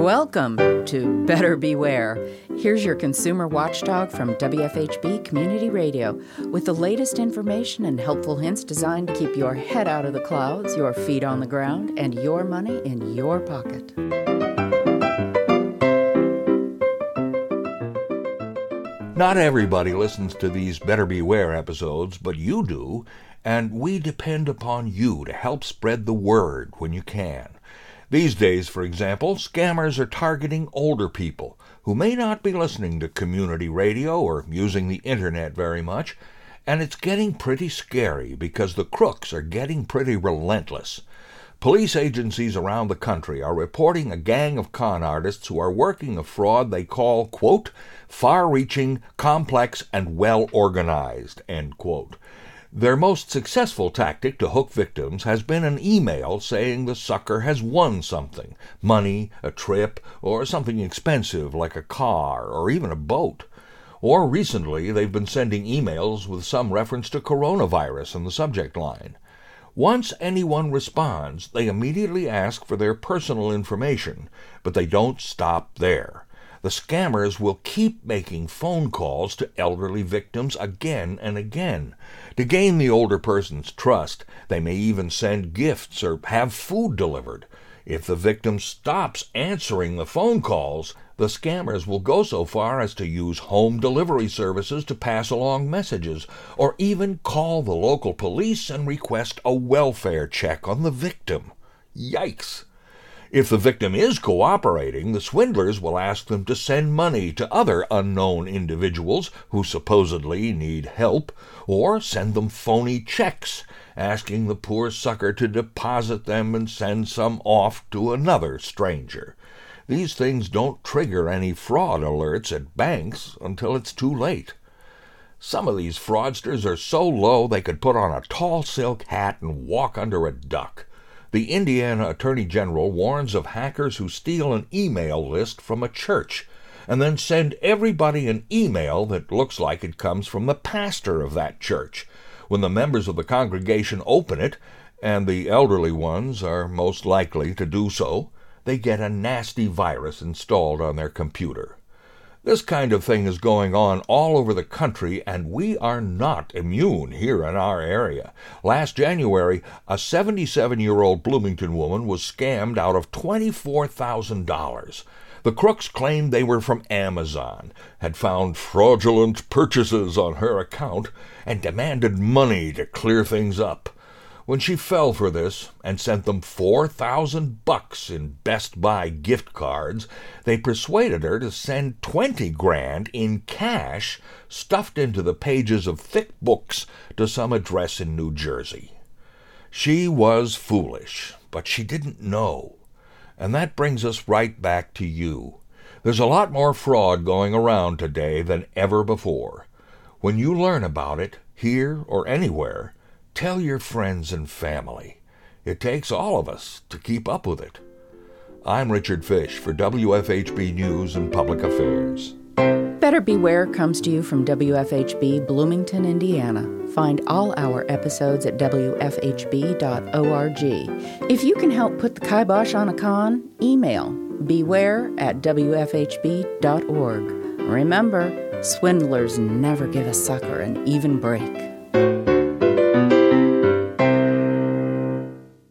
Welcome to Better Beware. Here's your consumer watchdog from WFHB Community Radio with the latest information and helpful hints designed to keep your head out of the clouds, your feet on the ground, and your money in your pocket. Not everybody listens to these Better Beware episodes, but you do, and we depend upon you to help spread the word when you can. These days, for example, scammers are targeting older people who may not be listening to community radio or using the internet very much, and it's getting pretty scary because the crooks are getting pretty relentless. Police agencies around the country are reporting a gang of con artists who are working a fraud they call, quote, far reaching, complex, and well organized, end quote. Their most successful tactic to hook victims has been an email saying the sucker has won something money, a trip, or something expensive like a car or even a boat. Or recently, they've been sending emails with some reference to coronavirus in the subject line. Once anyone responds, they immediately ask for their personal information, but they don't stop there the scammers will keep making phone calls to elderly victims again and again. To gain the older person's trust, they may even send gifts or have food delivered. If the victim stops answering the phone calls, the scammers will go so far as to use home delivery services to pass along messages, or even call the local police and request a welfare check on the victim. Yikes! If the victim is cooperating, the swindlers will ask them to send money to other unknown individuals who supposedly need help, or send them phony checks, asking the poor sucker to deposit them and send some off to another stranger. These things don't trigger any fraud alerts at banks until it's too late. Some of these fraudsters are so low they could put on a tall silk hat and walk under a duck. The Indiana Attorney General warns of hackers who steal an email list from a church and then send everybody an email that looks like it comes from the pastor of that church. When the members of the congregation open it, and the elderly ones are most likely to do so, they get a nasty virus installed on their computer. This kind of thing is going on all over the country, and we are not immune here in our area. Last January, a 77 year old Bloomington woman was scammed out of $24,000. The crooks claimed they were from Amazon, had found fraudulent purchases on her account, and demanded money to clear things up. When she fell for this and sent them four thousand bucks in Best Buy gift cards, they persuaded her to send twenty grand in cash stuffed into the pages of thick books to some address in New Jersey. She was foolish, but she didn't know. And that brings us right back to you. There's a lot more fraud going around today than ever before. When you learn about it, here or anywhere, Tell your friends and family. It takes all of us to keep up with it. I'm Richard Fish for WFHB News and Public Affairs. Better Beware comes to you from WFHB Bloomington, Indiana. Find all our episodes at WFHB.org. If you can help put the kibosh on a con, email beware at WFHB.org. Remember, swindlers never give a sucker an even break.